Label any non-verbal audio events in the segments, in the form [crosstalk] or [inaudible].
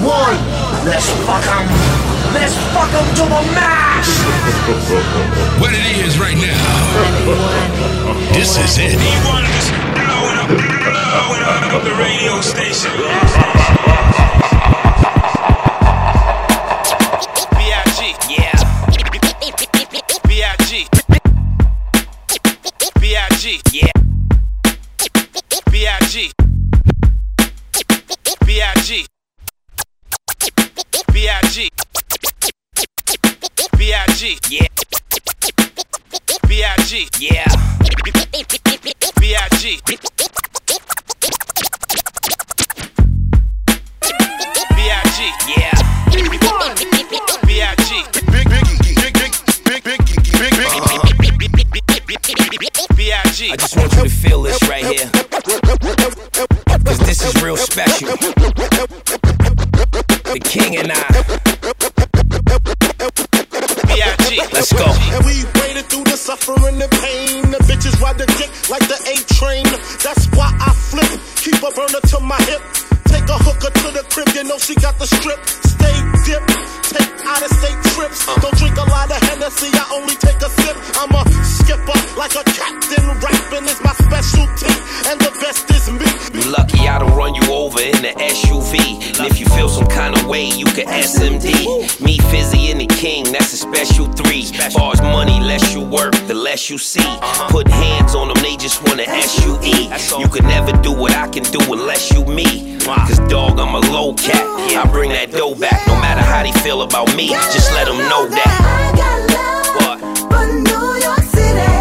One, let's fuck fuck 'em. Let's fuck fuck 'em to the max. [laughs] What it is right now. This is it. E1 is blowing up, blowing up the radio station. B.I.G. Yeah. B.I.G. B.I.G. Yeah. B.I.G. B.I.G. B.I.G. B.I.G. Yeah. B.I.G. Yeah. B.I.G. B.I.G. Yeah. B.I.G. Big Biggie, big big big big big big B.I.G. I just want you to feel this right here. Cause this is real special. King and I. Let's go. And we waded through the suffering and pain. The bitches ride the dick like the A train. That's why I flip. Keep a burner to my hip. Take a hooker to the crib, you know she got the strip. Stay dip, take out of state trips. Don't drink a lot of Hennessy, I only take a sip. I'm a skipper, like a captain. Work, the less you see. Put hands on them, they just wanna SUE. You can never do what I can do unless you me. Cause dog, I'm a low cat. I bring that dough back, no matter how they feel about me. Just let them know that. I got love What? for New York City.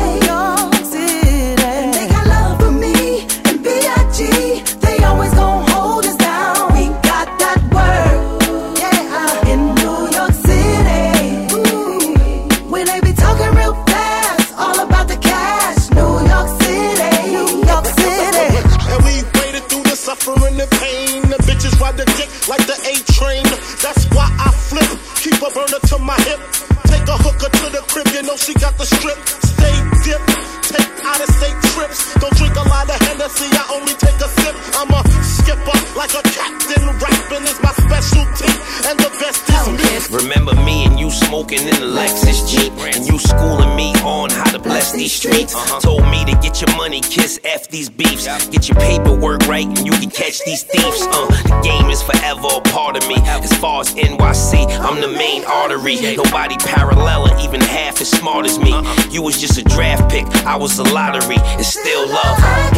Artery Nobody parallel or even half as smart as me. You was just a draft pick, I was a lottery It's still love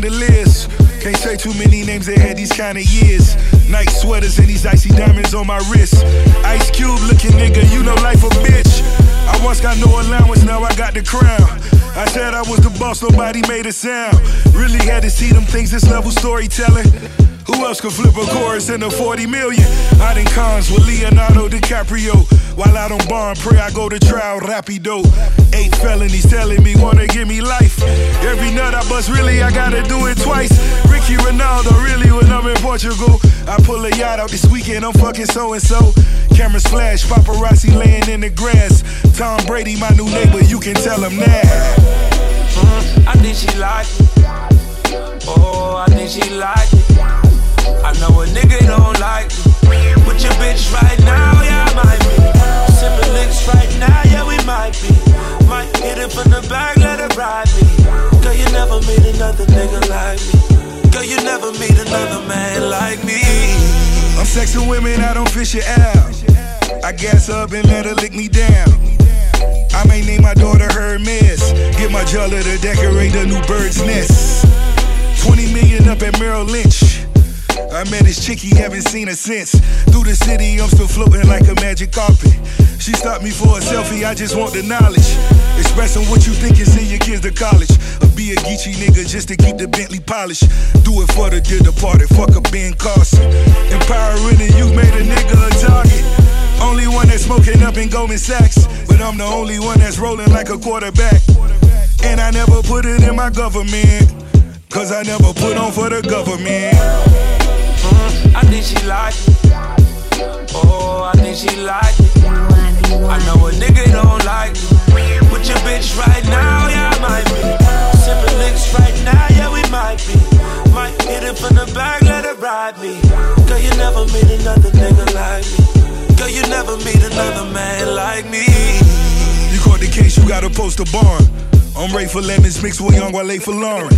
chandeliers. Can't say too many names that had these kind of years. Night sweaters and these icy diamonds on my wrist. Ice Cube looking nigga, you know life a bitch. I once got no allowance, now I got the crown. I said I was the boss, nobody made a sound. Really had to see them things, this level storytelling. Who else could flip a chorus in a 40 million? I done cons with Leonardo DiCaprio. While out on bond, pray I go to trial rapido. Eight felonies telling me wanna give me life. Every nut I bust, really, I gotta do it twice. Ricky Ronaldo, really, when I'm in Portugal. I pull a yacht out this weekend, I'm fucking so and so. Cameras flash, paparazzi laying in the grass. Tom Brady, my new neighbor, you can tell him that. Mm, I think she like it. Oh, I think she like it. I know a nigga don't like me. With your bitch right now, yeah, I might be. Sipping licks right now, yeah, we might be. Might hit it from the back, let it ride me. Girl, you never meet another nigga like me. Girl, you never meet another man like me. I'm sexing women, I don't fish it out. I gas up and let her lick me down. I may name my daughter Hermes. Get my jeweler to decorate a new bird's nest. 20 million up at Merrill Lynch. I met this chickie, haven't seen her since. Through the city, I'm still floating like a magic carpet. She stopped me for a selfie, I just want the knowledge. Expressing what you think and send your kids to college. Or be a geeky nigga just to keep the Bentley polished. Do it for the dear departed, fuck a Ben Carson. Empowering and you made a nigga a target. Only one that's smoking up in Goldman Sachs. But I'm the only one that's rolling like a quarterback. And I never put it in my government. Cause I never put on for the government. Think she like it. Oh, I think she like it. I know a nigga don't like me. With your bitch right now, yeah, I might be. Sipping licks right now, yeah, we might be. Might hit it from the back, let it ride me. Girl, you never meet another nigga like me. Girl, you never meet another man like me. You caught the case, you gotta post a bond. I'm ready for lemons mixed with young Wale for Lauren.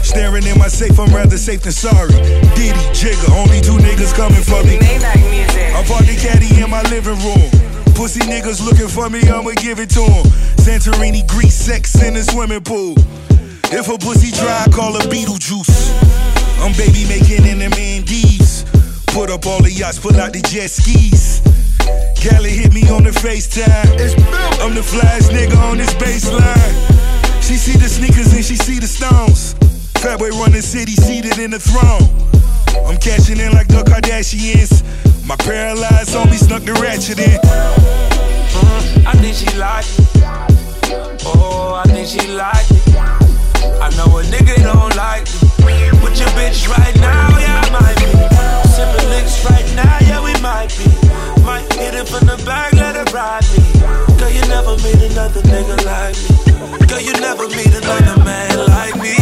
Staring in my safe, I'm rather safe than sorry. Diddy, Jigga, only two niggas coming for me. I party caddy in my living room. Pussy niggas looking for me, I'ma give it to them. Santorini, Greece, sex in the swimming pool. If a pussy dry, call her Beetlejuice. I'm baby making in the Maldives. Put up all the yachts, pull out the jet skis. Cali hit me on the FaceTime. I'm the flash nigga on this baseline. She see the sneakers and she see the stones. Fatboy run the city seated in the throne. I'm cashing in like the Kardashians. My paralyzed zombie snuck the ratchet in. Mm, I think she like it. Oh, I think she like it. I know a nigga don't like me. With your bitch right now, yeah, I might be. Sipping licks right now, yeah, we might be. Might hit it from the back, let it ride me. Girl, you never meet another nigga like me. Girl, you never meet another man like me.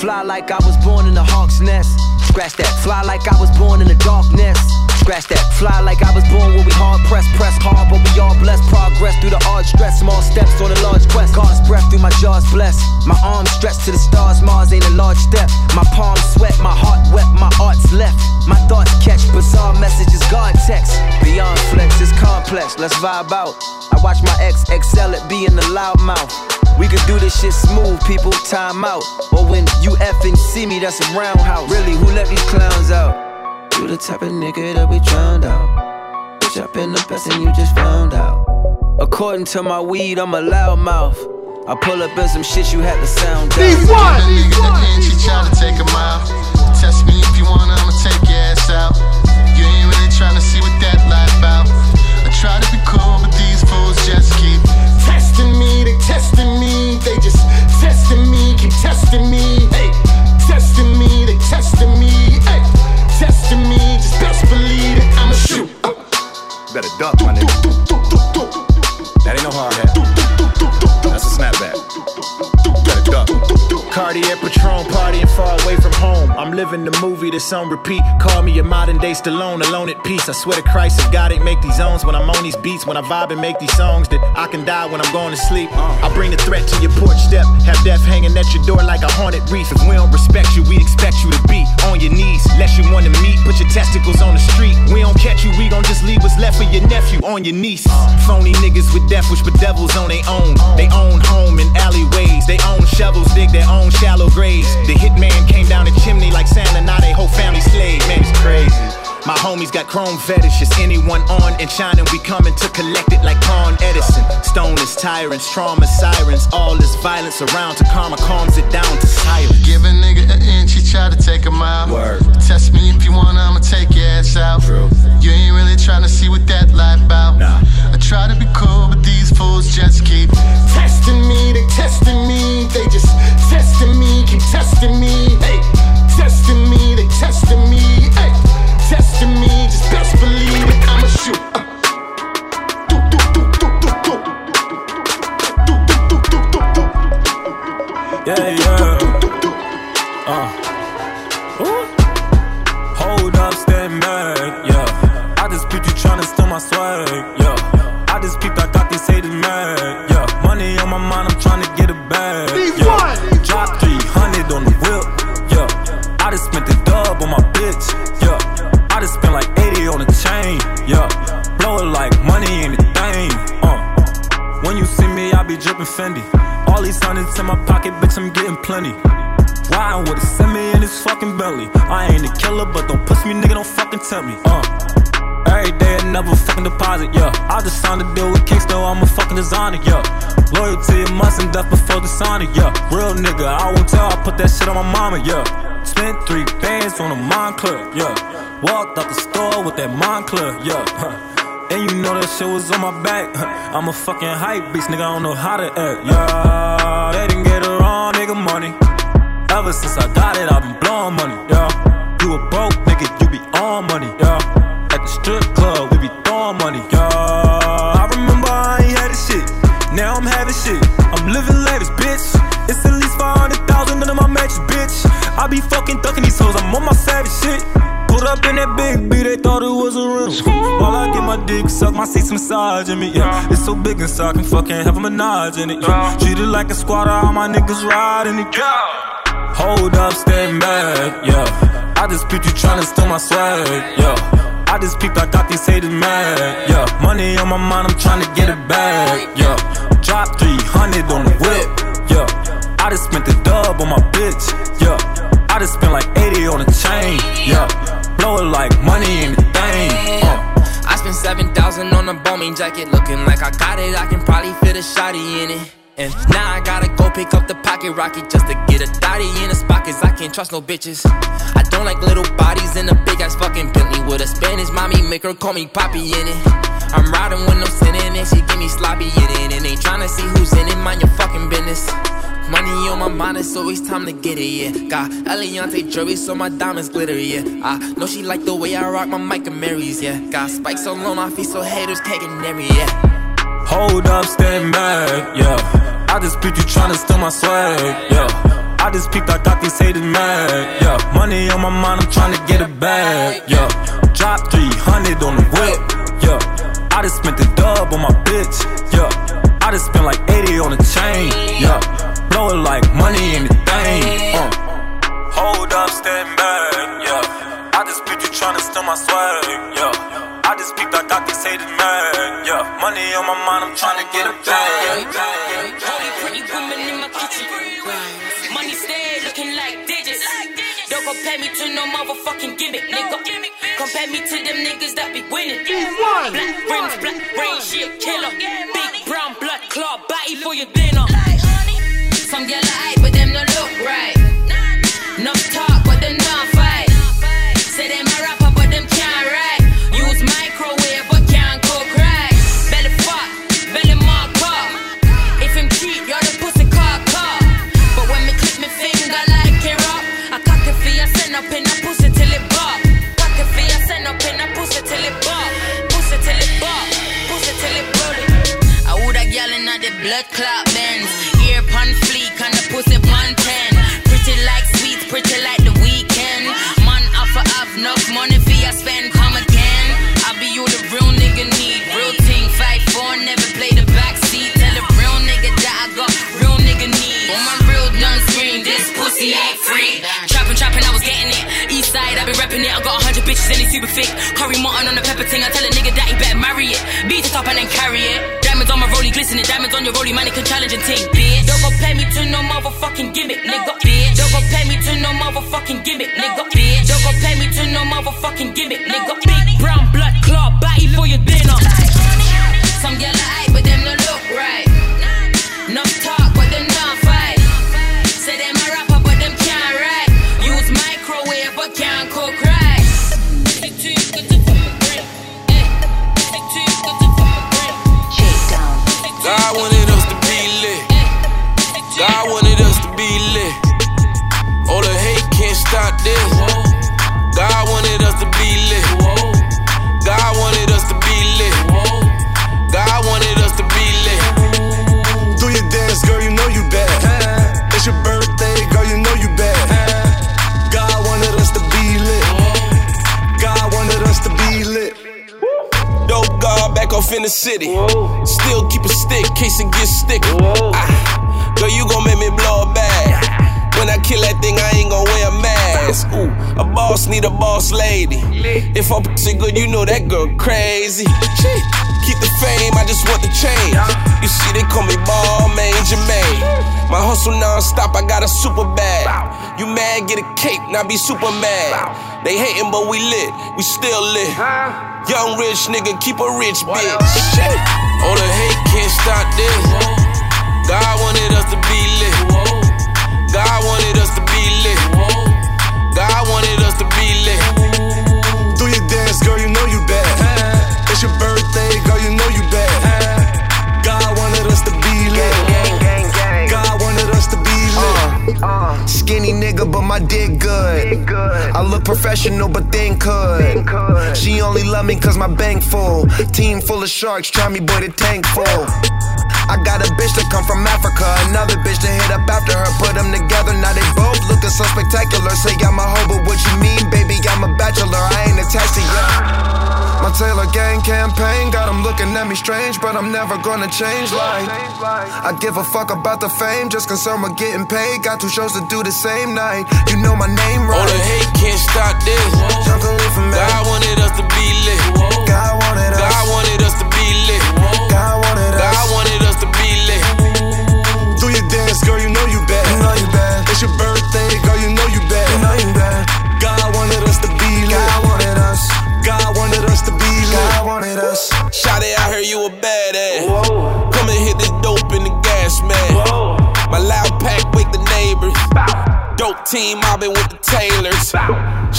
Fly like I was born in a hawk's nest. Scratch that. Fly like I was born in the darkness. Scratch that. Fly like I was born when we hard pressed, press hard, but we all blessed. Progress through the hard stress, small steps on a large quest. God's breath through my jaws blessed. My arms stretched to the stars, Mars ain't a large step. My palms complex, let's vibe out. I watch my ex excel at being a loud mouth. We could do this shit smooth, people, time out. Or when you effing see me, that's a roundhouse. Really, who let these clowns out? You the type of nigga that we drowned out. Bitch, I've been the best and you just found out. According to my weed, I'm a loudmouth. I pull up in some shit you had to sound out. Nigga at the end, she try to take a mile. Test me if you wanna, I'ma take your ass out. You ain't really trying to see what that just keep testing me. They testing me. They just testing me, keep testing me. Hey, that's on repeat. Call me a modern day Stallone, alone at peace. I swear to Christ, if God ain't make these zones when I'm on these beats, when I vibe and make these songs, that I can die when I'm going to sleep. Uh. I bring the threat to your porch step, have death hanging at your door like a haunted reef. If we don't respect you, we expect you to be on your knees. Lest you want to meet, put your testicles on the street. We don't catch you, we gon' just leave what's left for your nephew on your niece. Uh. Phony niggas with death wish but devils on their own. Uh. They own home in alleyways, they own shovels, dig their own shallow graves. The hitman came down the chimney like Santa, now they whole family slave, man, it's crazy. My homies got chrome fetishes. Anyone on and shining, we coming to collect it like Con Edison. Stone is tyrants, trauma sirens. All this violence around to karma calms it down to silence. Give a nigga an inch, he try to take a mile. Word. Test me if you want, I'ma take your ass out. True. You ain't really trying to see what that life about. Nah. I try to be cool, but these fools just keep testing me. They testing me. They just testing me, keep testing me. Hey testing me, they testing plenty. Riding with a semi in his fucking belly. I ain't a killer, but don't push me, nigga, don't fucking tempt me. Uh. Every day another fucking deposit, yeah. I just signed a deal with Kingston, I'm a fucking designer, yeah. Loyalty and must and death before dishonor, yeah. Real nigga, I won't tell, I put that shit on my mama, yeah. Spent three bands on a Moncler, yeah. Walked out the store with that Moncler, yeah. [laughs] And you know that shit was on my back. [laughs] I'm a fucking hype beast, nigga. I don't know how to act. Yeah, they didn't Ever since I got it, I've been blowing money. Yeah, you a broke nigga, you be on money. Yeah, at the strip club, we be throwing money. Yeah, I remember I ain't had this shit. Now I'm having shit. I'm living lavish, bitch. It's at least 500,000 into my mattress, bitch. I be fucking ducking these hoes, I'm on my savage shit. Put up in that big B, they thought it was a rental. While I get my dick sucked, my seats massaging me. Yeah, it's so big inside, I can fucking have a menage in it. Yeah. Treat it like a squatter, all my niggas riding it. Yeah. Hold up, stand back. Yeah, I just peeped you tryna steal my swag. Yeah. I just peeped, I got these haters mad. Yeah, money on my mind, I'm tryna get it back. Yeah, drop 300 on the whip. Yeah, I just spent the dub on my bitch. Yeah, I just spent like 80 on a chain. Yeah, blow it like money in the thing. Uh. I spent 7,000 on a bombing jacket, looking like I got it. I can probably fit a shotty in it. And now I gotta go pick up the pocket rocket just to get a thotty in a spot, cause I can't trust no bitches. I don't like little bodies in a big ass fucking Bentley with a Spanish mommy, make her call me Poppy in it. I'm riding when I'm sitting and she give me sloppy in it. And ain't tryna see who's in it, mind your fucking business. Money on my mind, it's always time to get it, yeah. Got Eliantte jewelry, so my diamonds glitter, yeah. I know she like the way I rock my Mike Amiris, yeah. Got spikes all on my feet, so haters can't get near me, yeah. Hold up, stand back, yeah. I just peeped you tryna steal my swag, yeah. I just peeped, I got these haters mad, yeah. Money on my mind, I'm tryna get it back, yeah. Drop 300 on the whip, yeah. I just spent the dub on my bitch, yeah. I just spent like 80 on the chain, yeah. Blow it like money in the thing, uh. Hold up, stand back, yeah. I just peeped you tryna steal my swag, yeah. I just peeped, I got these haters mad, yeah. Money on my mind, I'm tryna get it back. Only pretty women in my kitchen. Money stay looking like digits. Don't compare me to no motherfucking gimmick, nigga. Compare me to them niggas that be winning. Black rings, black rain, she a killer. Big brown blood clot, body for your dinner. Some gyal are hype, but them no look right. No talk, but them not fight. Say them and super thick. Curry mutton on the pepper ting. I tell a nigga that he better marry it. Beat it up and then carry it. Diamonds on my rollie, glistening. Diamonds on your rollie, man, it can challenge a team. Bitch, don't go pay me to no motherfucking gimmick, nigga. Bitch, don't go pay me to no motherfucking gimmick, nigga. Bitch, don't go pay me to no motherfucking gimmick, nigga. Big brown blood clot, batty for your dinner. Some gyal back off in the city. Still keep a stick, case it gets sticky. Ah, girl, you gon' make me blow a bag. When I kill that thing, I ain't gon' wear a mask. Ooh, a boss need a boss lady. If her pussy good, you know that girl crazy. Shit. keep the fame, I just want the change. You see, they call me ball man, Jermaine. My hustle non-stop, I got a super bag. You mad, get a cape, now be super mad. They hating, but we lit, we still lit. Young rich nigga, keep a rich bitch. All oh, the hate can't stop this. God wanted us to be lit. God wanted us to be lit. God wanted us to be lit. Do your dance, girl, you know you bad. It's your birthday, girl, you know you bad. God wanted us to be lit. God wanted us to be lit. Skinny nigga, but my dick good. I look professional, but love me cause my bank full. Team full of sharks, try me, boy, the tank full. I got a bitch that come from Africa, another bitch that hit up after her. Put them together, now they both looking so spectacular. Say I'm a hoe, but what you mean, baby? I'm a bachelor, I ain't attached to you. My Taylor gang campaign got them looking at me strange, but I'm never gonna change. Like, I give a fuck about the fame, just concerned with getting paid. Got two shows to do the same night. You know my name, right? All the hate can't stop this. God wanted us to be lit.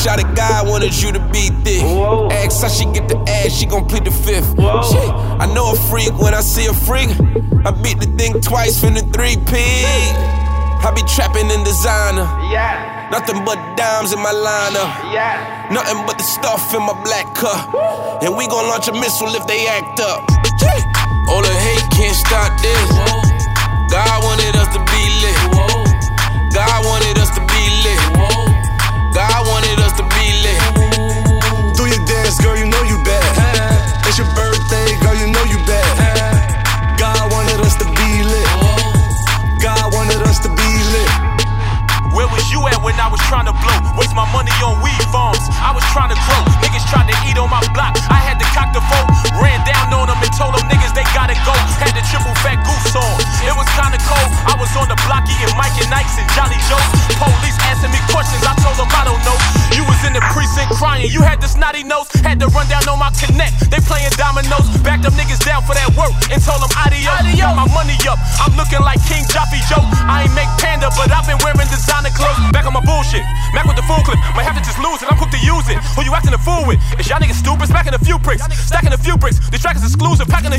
Shawty, God wanted you to beat this. Ask how she get the ass, she gon' plead the fifth. Shit, I know a freak when I see a freak. I beat the thing twice from the three P. I be trapping in designer. Yeah. Nothing but dimes in my lineup. Yeah. Nothing but the stuff in my black cup. And we gon' launch a missile if they act up. All the hate can't stop this. God wanted us to be lit. God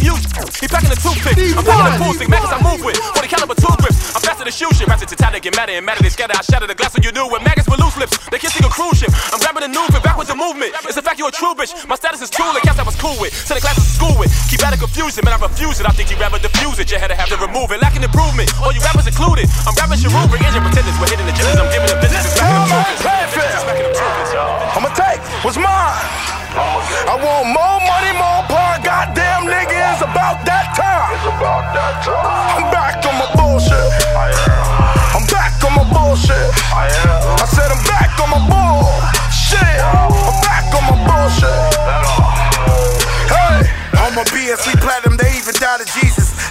exclusive. Packing. He packing a toothpick. I'm packing a pool stick. Mac I move with. 40 caliber two grips. I'm faster than shoe shit. Rats to tatted, get madder and madder. They scatter. I shatter the glass when you knew. With maggots with loose lips. They kissing a cruise ship. I'm grabbing a new bit. Back with the movement. It's the fact you a true bitch. My status is cool. The cats I was cool with. Send the classes to school with. Keep out of confusion. Man, I refuse it. I think you rather diffuse it. You had to have to remove it. Lacking improvement. All you rappers included. I'm rapping shit rubric. Engine pretenders. We're hitting the agendas. I'm giving them business. It's backing them I'ma take what's mine. I want more money, more power. Goddamn nigga, it's about that time. It's about that time. I'm back on my bullshit. I'm back on my bullshit. I am. I said I'm back on my bullshit. I'm back on my bullshit. Hey. On my BSC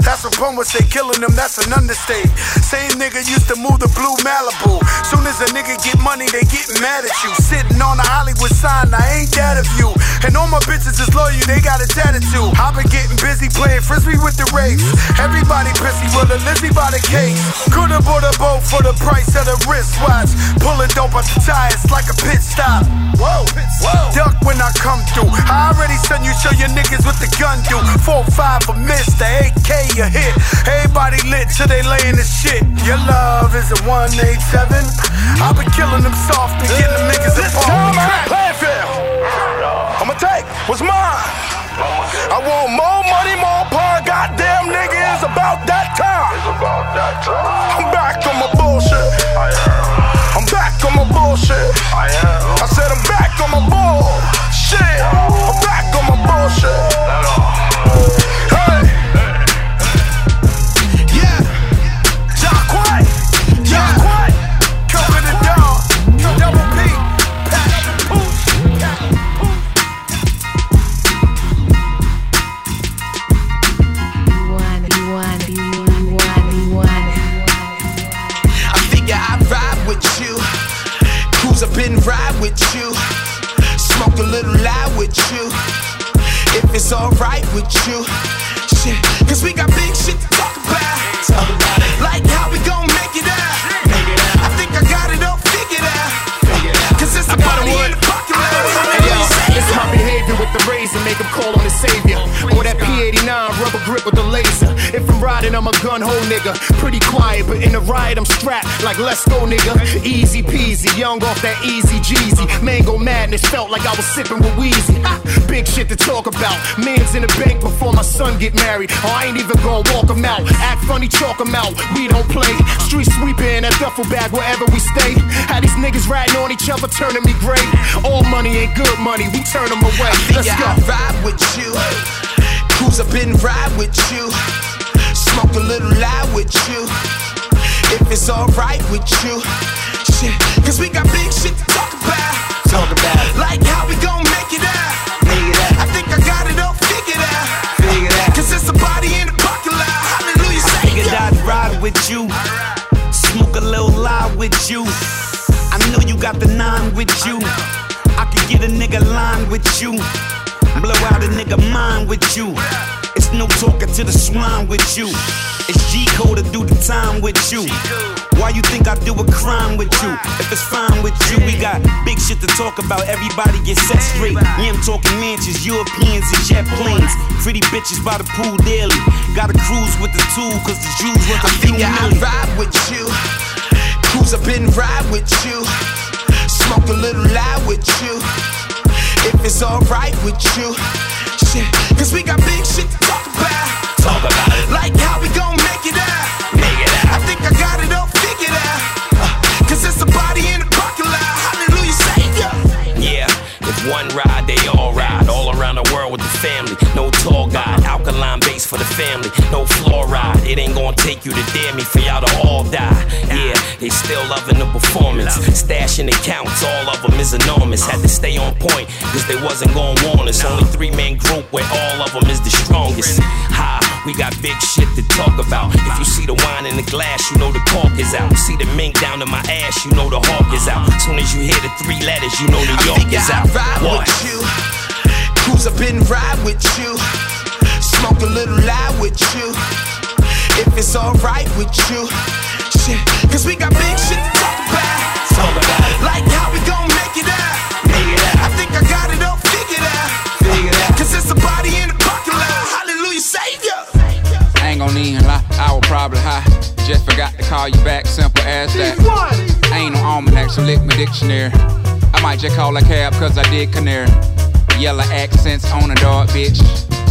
That's what poets say killing them, that's an understate. Same nigga used to move the blue Malibu. Soon as a nigga get money, they get mad at you. Sitting on a Hollywood sign, I ain't that of you. And all my bitches is loyal, they got a tattoo. i been getting busy playing frisbee with the race. Everybody busy with a Lizzie by the case. Could've bought a boat for the price of the wristwatch. Pulling dope out the tires like a pit stop. Whoa, whoa. Duck when I come through. I already sent you show your niggas what the gun do. Four five a miss, the AK a hit. Everybody lit till they laying the shit. Your love is a 187. I've been killing them soft and getting them niggas This involved. time I playing fair. What's mine. I want more money, more power. Goddamn nigga, it's about that time. It's about that time. I'm back on my bullshit. I am. I'm back on my bullshit. I am. I said I'm back on my bullshit. I'm back on my bullshit. Like I was sipping with Weezy. Ha, Big shit to talk about. Man's in the bank before my son get married. Oh, I ain't even gonna walk him out. Act funny, chalk him out. We don't play. Street sweeping that duffel bag wherever we stay. How these niggas ratting on each other, turning me gray. All money ain't good money, we turn them away. Let's go. I ride with you. Cruise up and ride with you. Smoke a little loud with you. If it's alright with you. Shit, cause we got big shit to talk about. Talk about it. Like how we gon' make it out. Make it out. I think I got it all figured out. Figured out. Cause it's a body in the parking lot. Hallelujah, say Figured. I'd ride with you. Smoke a little loud with you. I know you got the nine with you. I could get a nigga line with you. Blow out a nigga mind with you. It's no talking to the swine with you. It's G code to do the time with you. Why you think I do a crime with you? If it's fine with you, we got big shit to talk about. Everybody get set straight. Yeah, I'm talking mansions, Europeans, and jet planes. Pretty bitches by the pool daily. Gotta cruise with the tool, cause the Jews worth a few Yeah, I million. ride with you. Cruise up and ride with you. Smoke a little loud with you. If it's alright with you. Shit, cause we got big shit to talk about. Talk about it. Like how we gon' the world with the family. No tall guy, alkaline base for the family. No fluoride. It ain't gonna take you to dare me for y'all to all die. Yeah, they still loving the performance. Stashing accounts, all of them is enormous. Had to stay on point, cause they wasn't gonna warn us. Only three man group where all of them is the strongest. Ha, we got big shit to talk about. If you see the wine in the glass, you know the cork is out. See the mink down to my ass, you know the hawk is out. Soon as you hear the three letters, you know New York is I out. ride What? with you. Cruise up and ride with you. Smoke a little loud with you. If it's alright with you. Shit, cause we got big shit to talk about. Talk about it. Like how we gon' make it out. Make it out. I think I got it all figured out. Figured out. Cause it's a body in the parking lot. Hallelujah, Savior. I ain't gonna even lie, I was probably high. Just forgot to call you back, simple as that. I ain't no almanac, so lick my dictionary. I might just call a cab cause I did canary. Yellow accents on a dog, bitch.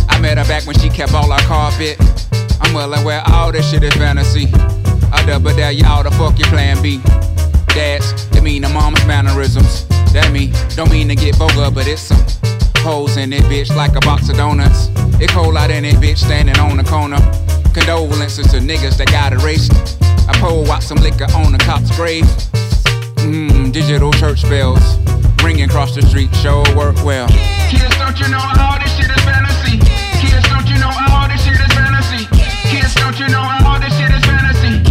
I met her back when she kept all our carpet. I'm well aware all this shit is fantasy. I double dare y'all to fuck your plan B. Dads, that mean the mom's mannerisms. That me, don't mean to get vulgar, but it's some hoes in it, bitch, like a box of donuts. It cold out in it, bitch, standing on the corner. Condolences to niggas that got erased. I pull out some liquor on the cop's grave. Mmm, digital church bells. Ringing across the street, sure work well. Kids, don't you know all this shit is fantasy? Kids, don't you know all this shit is fantasy? Kids, don't you know all this shit is fantasy?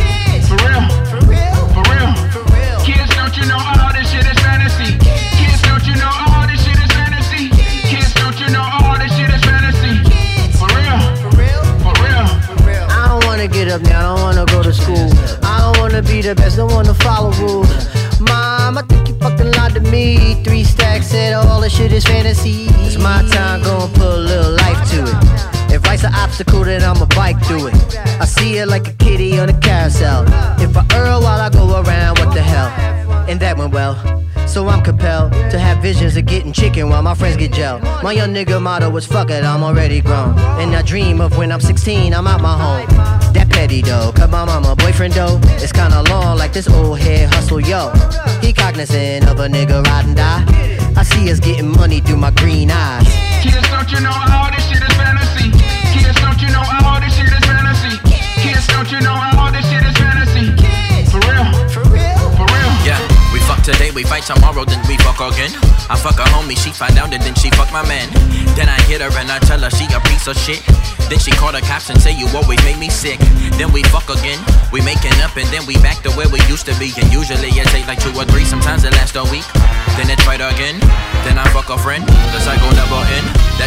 For real. For real. For real. For real. Kids, don't you know all this shit is fantasy? Kids, don't you know all this shit is fantasy? Kids, don't you know all this shit is fantasy? For real, for real. For real. For real. I don't wanna get up now, I don't wanna go to school. I don't wanna be the best, don't wanna follow rules. Fucking lied to me. Three stacks said all this shit is fantasy. It's my time, gonna put a little life to it. If life's an obstacle, then I'ma bike through it. I see it like a kitty on a carousel. If I err while I go around, what the hell? And that went well. So I'm compelled to have visions of getting chicken while my friends get gel. My young nigga motto was fuck it, I'm already grown. And I dream of when I'm 16, I'm out my home. That petty though, cause my mama boyfriend though, it's kinda long like this old head hustle, yo. He cognizant of a nigga ride and die. I see us getting money through my green eyes. Kids, don't you know all this shit is fantasy? Kids, don't you know all this shit is fantasy? Kids, don't you know today, we fight tomorrow, then we fuck again. I fuck a homie, she find out and then she fuck my man. Then I hit her and I tell her she a piece of shit. Then she call the cops and say you always make me sick. Then we fuck again. We making up and then we back to where we used to be. And usually it take like two or three, sometimes it lasts a week. Then it's right again. Then I fuck a friend. The cycle never end.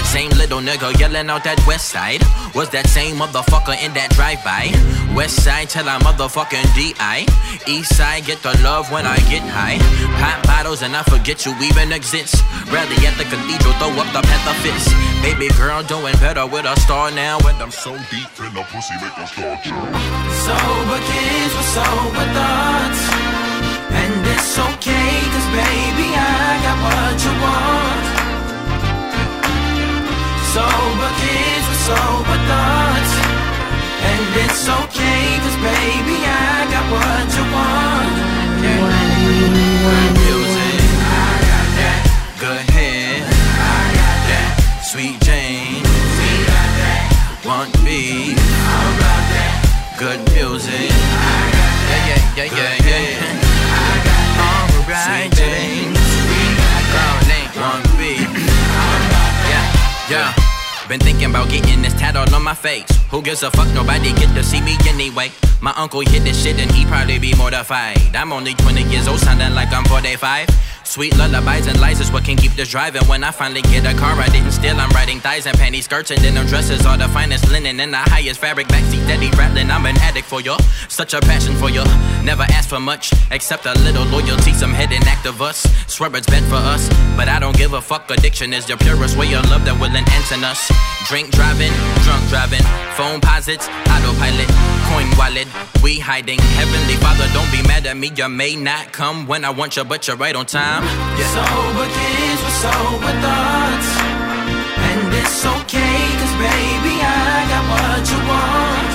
That same little nigga yelling out that west side was that same motherfucker in that drive-by. West side till I motherfucking DI. East side get the love when I get high. Pop bottles and I forget you even exist. Rally at the cathedral, throw up the panther fist. Baby girl doing better with a star now. And I'm so deep in the pussy, make a star Sober kids with sober thoughts. And it's okay, cause baby, I got what you want. Sober kids with sober thoughts. And it's okay, cause baby, I got what you want. Good music. I got that. Good. I got that. Sweet Jane. We got that. Want me. How about that? Good music. I got Been thinking about getting this tat on my face. Who gives a fuck? Nobody get to see me anyway. My uncle hit this shit and he probably be mortified. I'm only 20 years old, sounding like I'm 45. Sweet lullabies and lies is what can keep this driving. When I finally get a car, I didn't steal. I'm riding thighs and panty skirts and denim dresses. All the finest linen and the highest fabric. Backseat steady rattling. I'm an addict for you. Such a passion for you. Never ask for much except a little loyalty. Some hidden act of us. Swear it's meant for us, but I don't give a fuck. Addiction is the purest way of love that will enhance in us. Drink driving, drunk driving, phone posits, autopilot, coin wallet. We hiding. Heavenly Father, don't be mad at me. You may not come when I want you, but you're right on time. Yeah. Sober kids with sober thoughts. And it's okay, cause baby, I got what you want.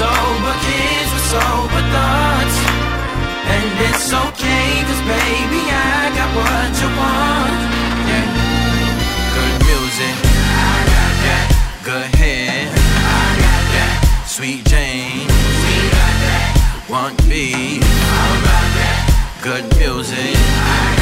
Sober kids with sober thoughts. And it's okay, cause baby, I got what you want. Got. Good music.